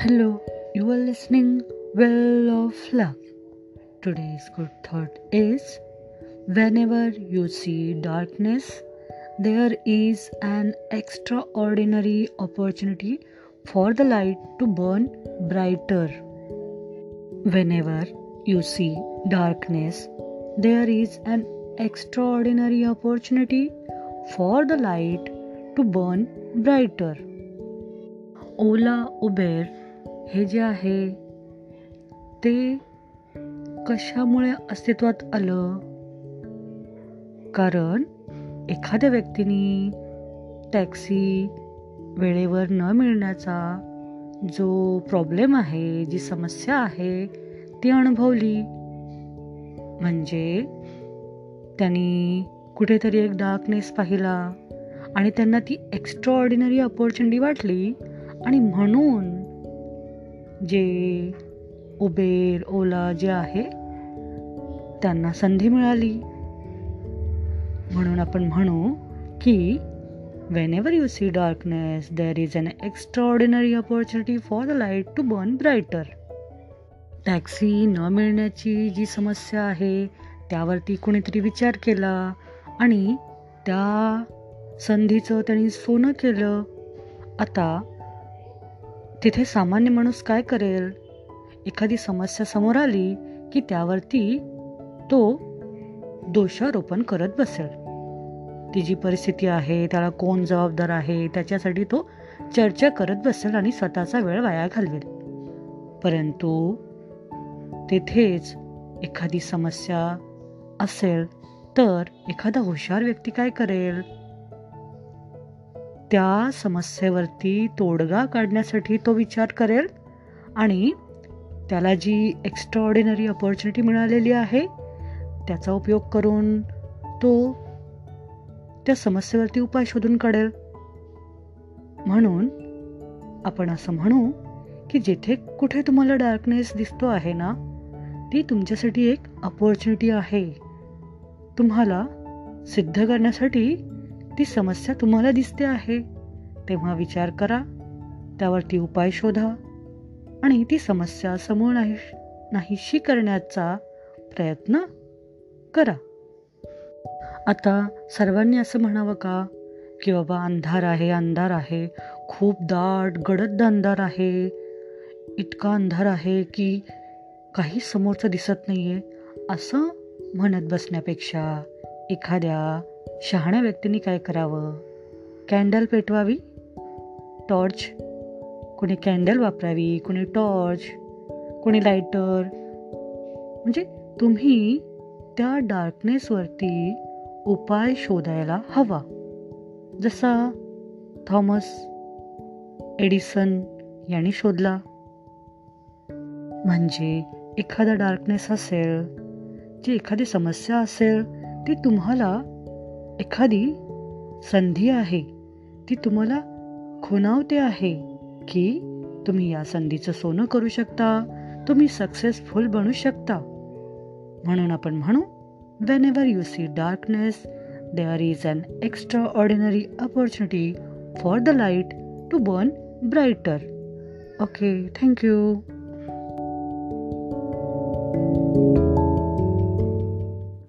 Hello, you are listening Well of Luck. Today's good thought is whenever you see darkness, there is an extraordinary opportunity for the light to burn brighter. Whenever you see darkness, there is an extraordinary opportunity for the light to burn brighter. Ola Uber हे जे आहे ते कशामुळे अस्तित्वात आलं? कारण एखाद्या व्यक्तीने टॅक्सी वेळेवर न मिळण्याचा जो प्रॉब्लेम आहे जी समस्या आहे ती अनुभवली. म्हणजे त्यांनी कुठेतरी एक डार्कनेस पाहिला आणि त्यांना ती एक्स्ट्रा ऑर्डिनरी अपॉर्च्युनिटी वाटली आणि म्हणून जे उबेर ओला जे आहे त्यांना संधी मिळाली. म्हणून आपण म्हणू की whenever you see darkness there is an extraordinary opportunity for the light to burn brighter taxi न मिळण्याची जी समस्या आहे त्यावरती कोणीतरी विचार केला आणि त्या संधीचं त्यांनी सोनं केलं. आता तिथे सामान्य माणूस काय करेल? एखादी समस्या समोर आली की त्यावरती तो दोषारोपण करत बसेल. ती जी परिस्थिती आहे त्याला कोण जबाबदार आहे त्याच्यासाठी तो चर्चा करत बसेल आणि स्वतःचा वेळ वाया घालवेल. परंतु तेथेच एखादी समस्या असेल तर एखादा हुशार व्यक्ती काय करेल? त्या समस्येवरती तोडगा काढण्यासाठी तो विचार करेल आणि त्याला जी एक्स्ट्रा ऑर्डिनरी अपॉर्च्युनिटी मिळालेली आहे त्याचा उपयोग करून तो त्या समस्येवरती उपाय शोधून काढेल. म्हणून आपण असं म्हणू की जेथे कुठे तुम्हाला डार्कनेस दिसतो आहे ना ती तुमच्यासाठी एक अपॉर्च्युनिटी आहे. तुम्हाला सिद्ध करण्यासाठी ती समस्या तुम्हाला दिसते आहे. तेव्हा विचार करा. त्यावरती उपाय शोधा. आणि ती समस्या समोर नाही नाहीशी करण्याचा प्रयत्न करा. आता सर्वांनी असं म्हणावं का? की बाबा अंधार आहे अंधार आहे. खूप दाट गडद अंधार आहे. इतका अंधार आहे की काही समोरचं दिसत नाही आहे असं म्हणत बसण्यापेक्षा एखाद्या शहाण्या व्यक्तींनी काय करावं? कॅन्डल पेटवावी? टॉर्च? कोणी कॅन्डल वापरावी? कोणी टॉर्च? कोणी लायटर म्हणजे तुम्ही त्या डार्कनेसवरती उपाय शोधायला हवा. जसा थॉमस एडिसन यांनी शोधला. म्हणजे एखादा डार्कनेस असेल जी एखादी समस्या असेल ती तुम्हाला एखादी संधी आहे ती तुम्हाला खुणावते आहे की तुम्ही या संधीचं सोनं करू शकता तुम्ही सक्सेसफुल बनू शकता. म्हणून आपण म्हणू whenever you see darkness there is an extraordinary opportunity for the light to burn brighter okay thank you